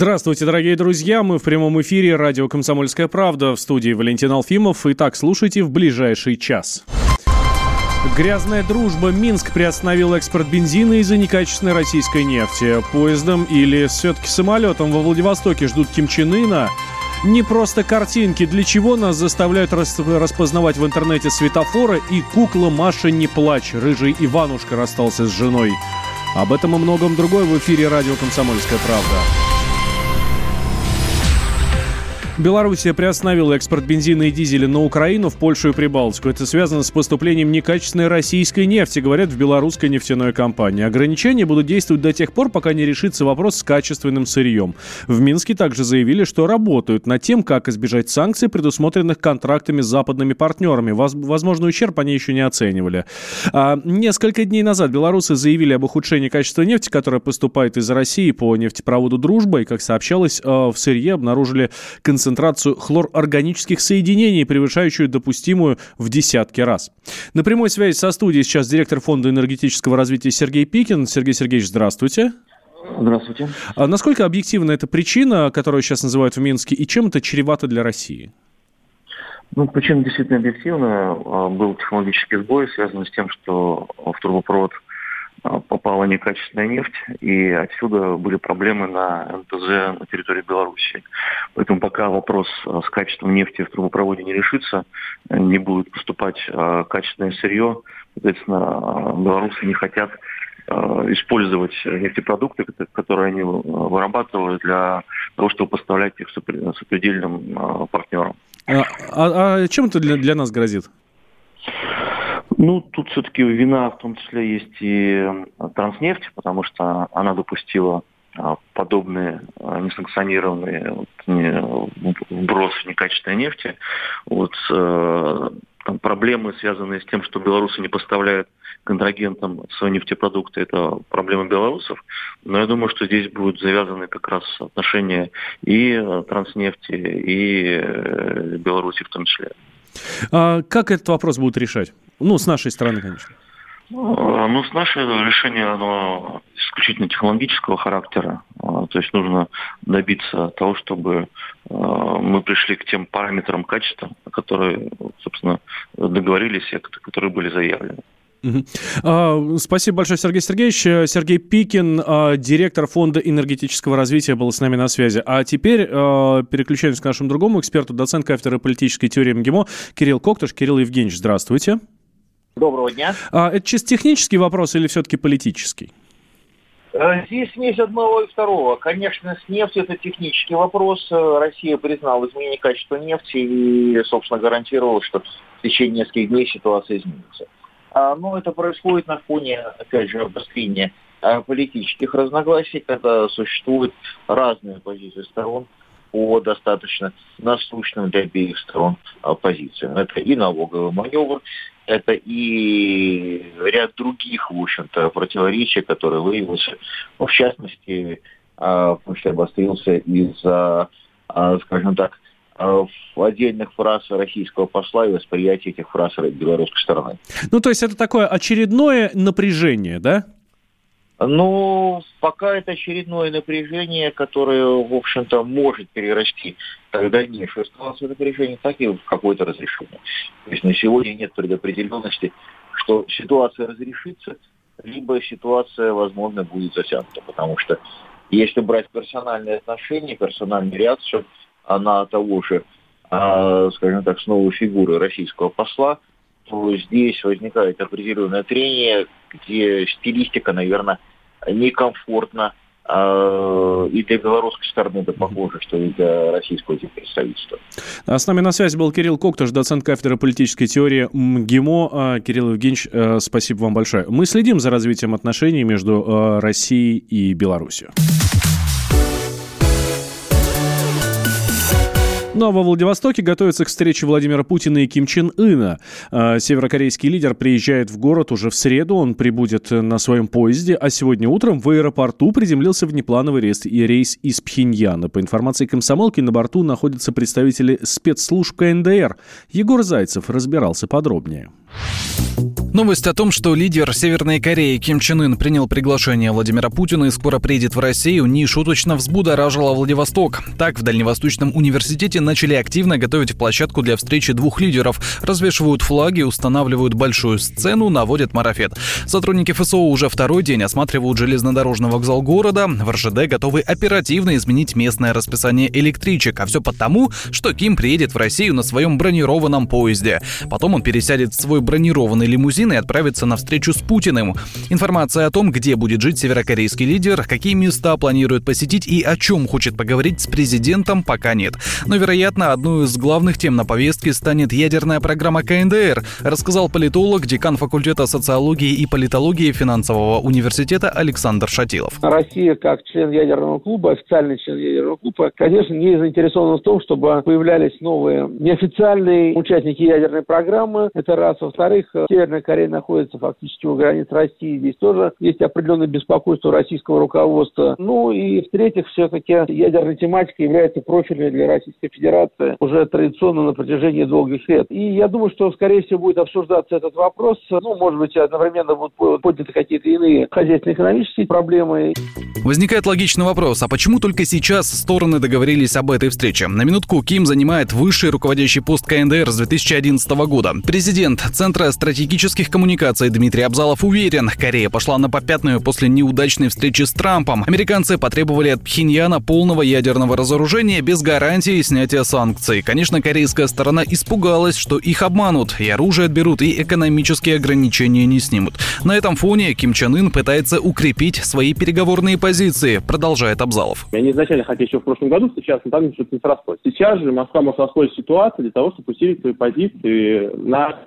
Здравствуйте, дорогие друзья. Мы в прямом эфире радио «Комсомольская правда» в студии Валентин Алфимов. Итак, слушайте в ближайший час. Грязная дружба. Минск приостановил экспорт бензина из-за некачественной российской нефти. Поездом или все-таки самолетом во Владивостоке ждут Ким Чен Ына. Не просто картинки, для чего нас заставляют распознавать в интернете светофоры и кукла Маша не плачь. Рыжий Иванушка расстался с женой. Об этом и многом другое в эфире радио «Комсомольская правда». Белоруссия приостановила экспорт бензина и дизеля на Украину, в Польшу и Прибалтику. Это связано с поступлением некачественной российской нефти, говорят в белорусской нефтяной компании. Ограничения будут действовать до тех пор, пока не решится вопрос с качественным сырьем. В Минске также заявили, что работают над тем, как избежать санкций, предусмотренных контрактами с западными партнерами. Возможно, ущерб они еще не оценивали. А, несколько дней назад белорусы заявили об ухудшении качества нефти, которая поступает из России по нефтепроводу «Дружба». И, как сообщалось, а, в сырье обнаружили концентрацию концентрацию хлорорганических соединений, превышающую допустимую в десятки раз. На прямой связи со студией сейчас директор Фонда энергетического развития Сергей Пикин. Сергей Сергеевич, здравствуйте. Здравствуйте. А насколько объективна эта причина, которую сейчас называют в Минске, и чем это чревато для России? Ну, причина действительно объективная. А, был технологический сбой, связанный с тем, что в трубопровод а, попала некачественная нефть, и отсюда были проблемы на НТЗ на территории Беларуси. Поэтому пока вопрос а, с качеством нефти в трубопроводе не решится, не будет поступать а, качественное сырье, соответственно, белорусы не хотят использовать нефтепродукты, которые они вырабатывают для того, чтобы поставлять их сопредельным партнерам. А, а, а чем это для, для нас грозит? Ну, тут все-таки вина в том числе есть и транснефть, потому что она допустила а, подобные а, несанкционированные вот, вброс некачественной нефти. Вот, э, там проблемы, связанные с тем, что белорусы не поставляют контрагентам свои нефтепродукты, это проблема белорусов. Но я думаю, что здесь будут завязаны как раз отношения и транснефти, и э, Беларуси в том числе. А как этот вопрос будут решать? Ну, с нашей стороны, конечно. Ну, ну с нашей решение, оно исключительно технологического характера. А, то есть нужно добиться того, чтобы а, мы пришли к тем параметрам качества, которые, собственно, договорились которые были заявлены. Спасибо большое, Сергей Сергеевич. Сергей Пикин, директор Фонда энергетического развития, был с нами на связи. А теперь переключаемся к нашему другому эксперту, доцент кафедры политической теории МГИМО Кирилл Коктыш. Кирилл Евгеньевич, здравствуйте. Доброго дня. А, это чисто технический вопрос или все-таки политический? Э, здесь смесь одного и второго. Конечно, с нефтью это технический вопрос. Россия признала изменение качества нефти и, собственно, гарантировала, что в течение нескольких дней ситуация изменится. А, но это происходит на фоне, опять же, обострения а, политических разногласий, когда существуют разные позиции сторон по достаточно насущным для обеих сторон позициям. Это и налоговый маневр, это и ряд других, в общем-то, противоречий, которые выявился, ну, в частности, потому что обострился из-за, скажем так, отдельных фраз российского посла и восприятия этих фраз белорусской стороны. Ну, то есть это такое очередное напряжение, да? Ну, пока это очередное напряжение, которое, в общем-то, может перерасти как дальнейшую эскалацию напряжения, так и в какое-то разрешение. То есть на сегодня нет предопределенности, что ситуация разрешится, либо ситуация, возможно, будет затянута, потому что если брать персональные отношения, персональную реакцию на того же, а, скажем так, снова фигуры российского посла, то здесь возникает определенное трение, где стилистика, наверное, некомфортно а, и для белорусской стороны это похоже, что и для российского представительства. А с нами на связи был Кирилл Коктыш, доцент кафедры политической теории МГИМО. А, Кирилл Евгеньевич, э, спасибо вам большое. Мы следим за развитием отношений между э, Россией и Беларусью. Ну а во Владивостоке готовится к встрече Владимира Путина и Ким Чен Ына. А, северокорейский лидер приезжает в город уже в среду. Он прибудет на своем поезде, а сегодня утром в аэропорту приземлился внеплановый рейс, рейс из Пхеньяна. По информации комсомолки, на борту находятся представители спецслужб КНДР. Егор Зайцев разбирался подробнее. Новость о том, что лидер Северной Кореи Ким Чен Ын принял приглашение Владимира Путина и скоро приедет в Россию, нешуточно взбудоражила Владивосток. Так, в Дальневосточном университете начали активно готовить площадку для встречи двух лидеров. Развешивают флаги, устанавливают большую сцену, наводят марафет. Сотрудники ФСО уже второй день осматривают железнодорожный вокзал города. В РЖД готовы оперативно изменить местное расписание электричек. А все потому, что Ким приедет в Россию на своем бронированном поезде. Потом он пересядет в свой бронированный лимузин и отправиться на встречу с Путиным. Информация о том, где будет жить северокорейский лидер, какие места планирует посетить и о чем хочет поговорить с президентом, пока нет. Но, вероятно, одной из главных тем на повестке станет ядерная программа КНДР, рассказал политолог, декан факультета социологии и политологии финансового университета Александр Шатилов. Россия, как член ядерного клуба, официальный член ядерного клуба, конечно, не заинтересована в том, чтобы появлялись новые неофициальные участники ядерной программы. Это раз. Во-вторых, Северная Корея находится фактически у границ России. Здесь тоже есть определенное беспокойство российского руководства. Ну и в-третьих, все-таки ядерная тематика является профильной для Российской Федерации уже традиционно на протяжении долгих лет. И я думаю, что, скорее всего, будет обсуждаться этот вопрос. Ну, может быть, одновременно будут подняты какие-то иные хозяйственно-экономические проблемы. Возникает логичный вопрос, а почему только сейчас стороны договорились об этой встрече? На минутку Ким занимает высший руководящий пост КНДР с 2011 года. Президент Центра стратегических коммуникаций Дмитрий Абзалов уверен, Корея пошла на попятную после неудачной встречи с Трампом. Американцы потребовали от Пхеньяна полного ядерного разоружения без гарантии снятия санкций. Конечно, корейская сторона испугалась, что их обманут, и оружие отберут, и экономические ограничения не снимут. На этом фоне Ким Чен Ын пытается укрепить свои переговорные позиции, продолжает Абзалов. Они изначально хотели еще в прошлом году сейчас, но там что-то не срослось. Сейчас же Москва может воспользоваться ситуацией для того, чтобы усилить свои позиции на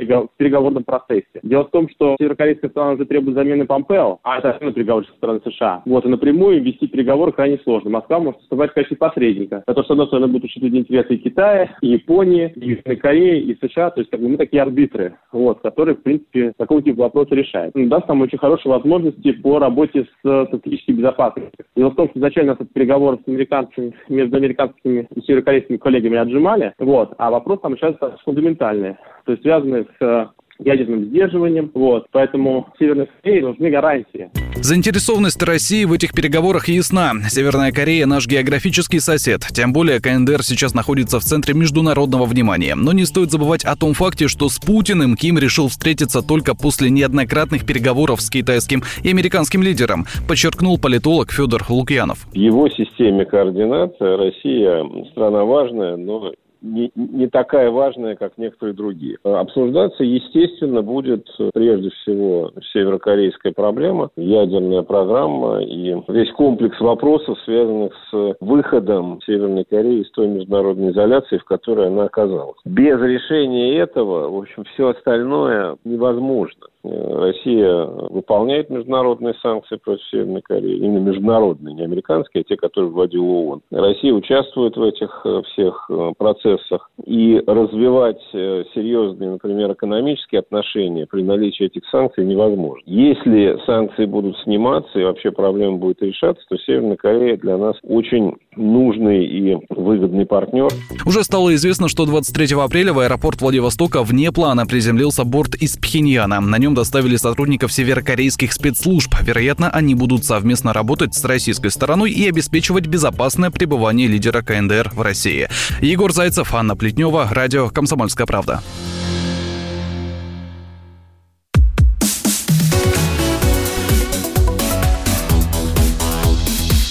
переговорном процессе. Дело в том, что северокорейская сторона уже требует замены Помпео, а это основной переговорщик стороны США. Вот, и напрямую вести переговоры крайне сложно. Москва может выступать в качестве посредника. Это, с одной стороны, будет учитывать интересы и Китая, и Японии, и Южной Кореи, и США. То есть, как бы мы такие арбитры, вот, которые, в принципе, такого типа вопросы решают. Ну, даст нам очень хорошие возможности по работе с стратегической безопасностью. Дело в том, что изначально нас переговоры с американцами, между американскими и северокорейскими коллегами отжимали, вот, а вопрос там сейчас фундаментальный, то есть связанный с ядерным сдерживанием. Вот. Поэтому Северной Корее нужны гарантии. Заинтересованность России в этих переговорах ясна. Северная Корея – наш географический сосед. Тем более КНДР сейчас находится в центре международного внимания. Но не стоит забывать о том факте, что с Путиным Ким решил встретиться только после неоднократных переговоров с китайским и американским лидером, подчеркнул политолог Федор Лукьянов. В его системе координат Россия страна важная, но не, не такая важная, как некоторые другие. Обсуждаться, естественно, будет прежде всего северокорейская проблема, ядерная программа и весь комплекс вопросов, связанных с выходом Северной Кореи из той международной изоляции, в которой она оказалась. Без решения этого, в общем, все остальное невозможно. Россия выполняет международные санкции против Северной Кореи, именно международные, не американские, а те, которые вводил ООН. Россия участвует в этих э, всех э, процессах и развивать э, серьезные, например, экономические отношения при наличии этих санкций невозможно. Если санкции будут сниматься и вообще проблема будет решаться, то Северная Корея для нас очень нужный и выгодный партнер. Уже стало известно, что 23 апреля в аэропорт Владивостока вне плана приземлился борт из Пхеньяна. На нем доставили сотрудников северокорейских спецслужб. Вероятно, они будут совместно работать с российской стороной и обеспечивать безопасное пребывание лидера КНДР в России. Егор Зайцев, Анна Плетнева, радио «Комсомольская правда».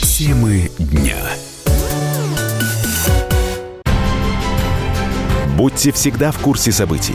Темы дня. Будьте всегда в курсе событий.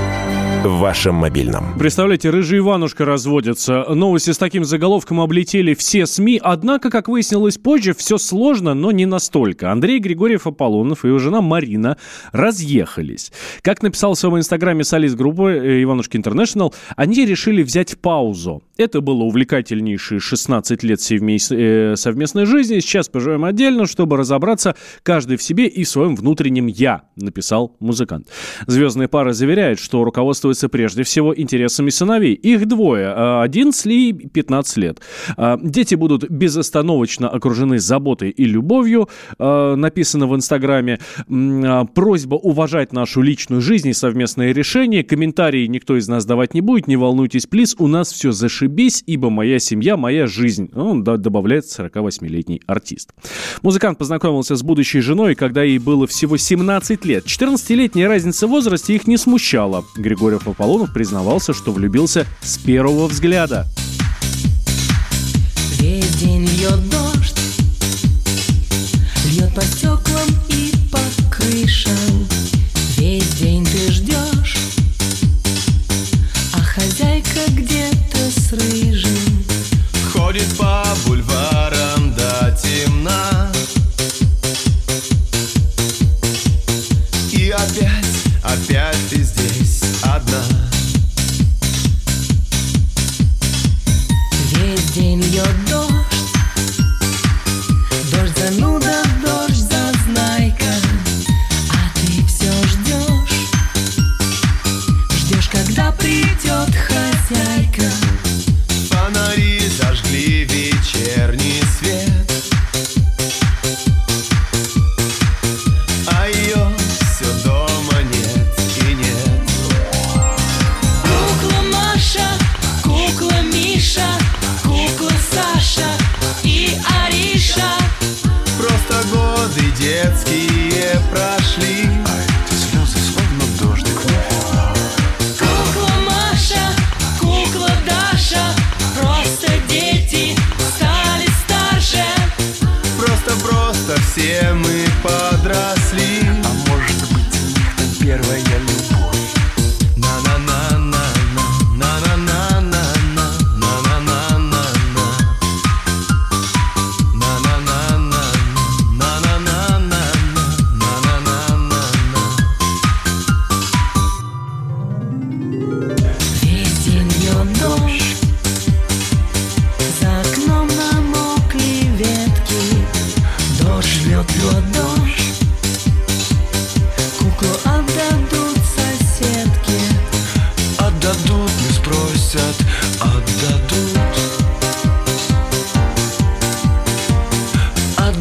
В вашем мобильном. Представляете, рыжий Иванушка разводится. Новости с таким заголовком облетели все СМИ. Однако, как выяснилось позже, все сложно, но не настолько. Андрей Григорьев Аполлонов и его жена Марина разъехались. Как написал в своем инстаграме солист группы э, Иванушки Интернешнл, они решили взять паузу. Это было увлекательнейшие 16 лет э, совместной жизни. Сейчас поживем отдельно, чтобы разобраться каждый в себе и в своем внутреннем «я», написал музыкант. Звездная пара заверяет, что руководствуется прежде всего интересами сыновей. Их двое, 11 и 15 лет. А, дети будут безостановочно окружены заботой и любовью, а, написано в Инстаграме. А, просьба уважать нашу личную жизнь и совместные решения. Комментарии никто из нас давать не будет, не волнуйтесь, плиз, у нас все зашибись, ибо моя семья, моя жизнь. Он добавляет 48-летний артист. Музыкант познакомился с будущей женой, когда ей было всего 17 лет. 14-летняя разница в возрасте их не смущала. Григорьев Аполлонов признавался, что влюбился с первого взгляда. Весь день льет дождь, льет по стеклам и по крышам. Весь день ты ждешь, а хозяйка где-то с рыжим. Ходит по бульварам до темна. И опять, опять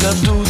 the blues.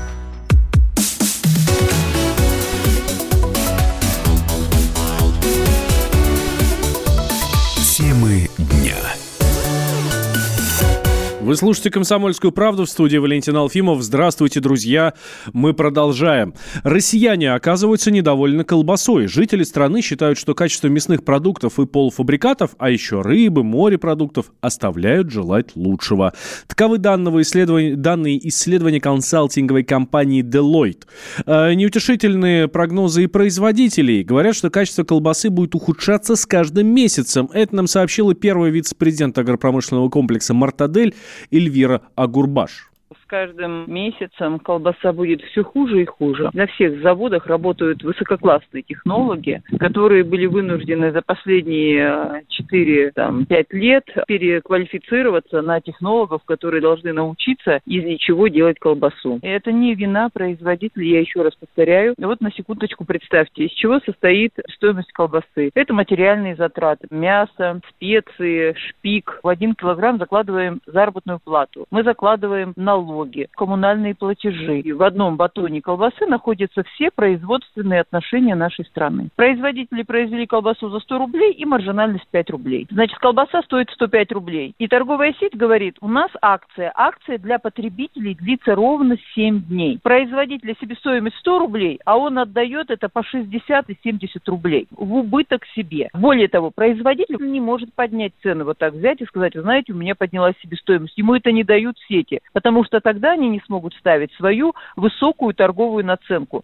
Вы слушаете «Комсомольскую правду» в студии Валентин Алфимов. Здравствуйте, друзья. Мы продолжаем. Россияне оказываются недовольны колбасой. Жители страны считают, что качество мясных продуктов и полуфабрикатов, а еще рыбы, морепродуктов, оставляют желать лучшего. Таковы данные исследования, данные исследования консалтинговой компании Deloitte. Э, неутешительные прогнозы и производителей говорят, что качество колбасы будет ухудшаться с каждым месяцем. Это нам сообщила первый вице-президент агропромышленного комплекса «Мартадель» Эльвира Агурбаш каждым месяцем колбаса будет все хуже и хуже. На всех заводах работают высококлассные технологи, которые были вынуждены за последние 4-5 лет переквалифицироваться на технологов, которые должны научиться из ничего делать колбасу. И это не вина производителей, я еще раз повторяю. Вот на секундочку представьте, из чего состоит стоимость колбасы. Это материальные затраты. Мясо, специи, шпик. В один килограмм закладываем заработную плату. Мы закладываем налог налоги, коммунальные платежи. И в одном батоне колбасы находятся все производственные отношения нашей страны. Производители произвели колбасу за 100 рублей и маржинальность 5 рублей. Значит, колбаса стоит 105 рублей. И торговая сеть говорит, у нас акция. Акция для потребителей длится ровно 7 дней. Производитель себестоимость 100 рублей, а он отдает это по 60 и 70 рублей в убыток себе. Более того, производитель не может поднять цены вот так взять и сказать, знаете, у меня поднялась себестоимость. Ему это не дают сети, потому что тогда они не смогут ставить свою высокую торговую наценку.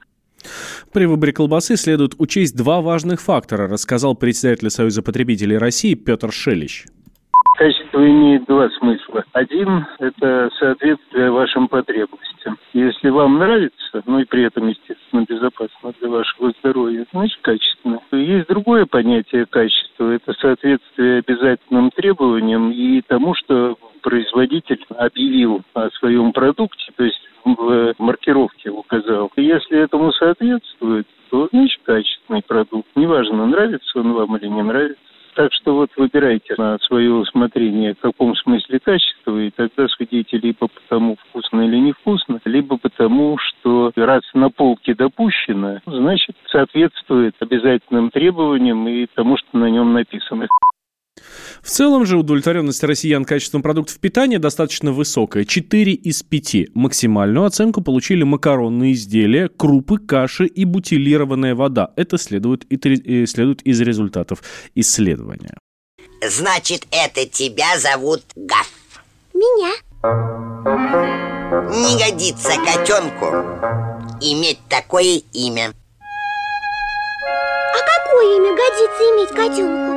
При выборе колбасы следует учесть два важных фактора, рассказал председатель Союза потребителей России Петр Шелищ. Качество имеет два смысла. Один – это соответствие вашим потребностям. Если вам нравится, ну и при этом, естественно, безопасно для вашего здоровья, значит качественно. Есть другое понятие качества – это соответствие обязательным требованиям и тому, что производитель объявил о своем продукте, то есть в маркировке указал. Если этому соответствует, то значит качественный продукт. Неважно, нравится он вам или не нравится. Так что вот выбирайте на свое усмотрение, в каком смысле качество, и тогда судите либо по тому, вкусно или невкусно, либо потому, что раз на полке допущено, значит, соответствует обязательным требованиям и тому, что на нем написано. В целом же удовлетворенность россиян качеством продуктов питания достаточно высокая. 4 из 5. Максимальную оценку получили макаронные изделия, крупы, каши и бутилированная вода. Это следует, и, следует из результатов исследования. Значит, это тебя зовут Гаф? Меня. Не годится котенку иметь такое имя. А какое имя годится иметь котенку?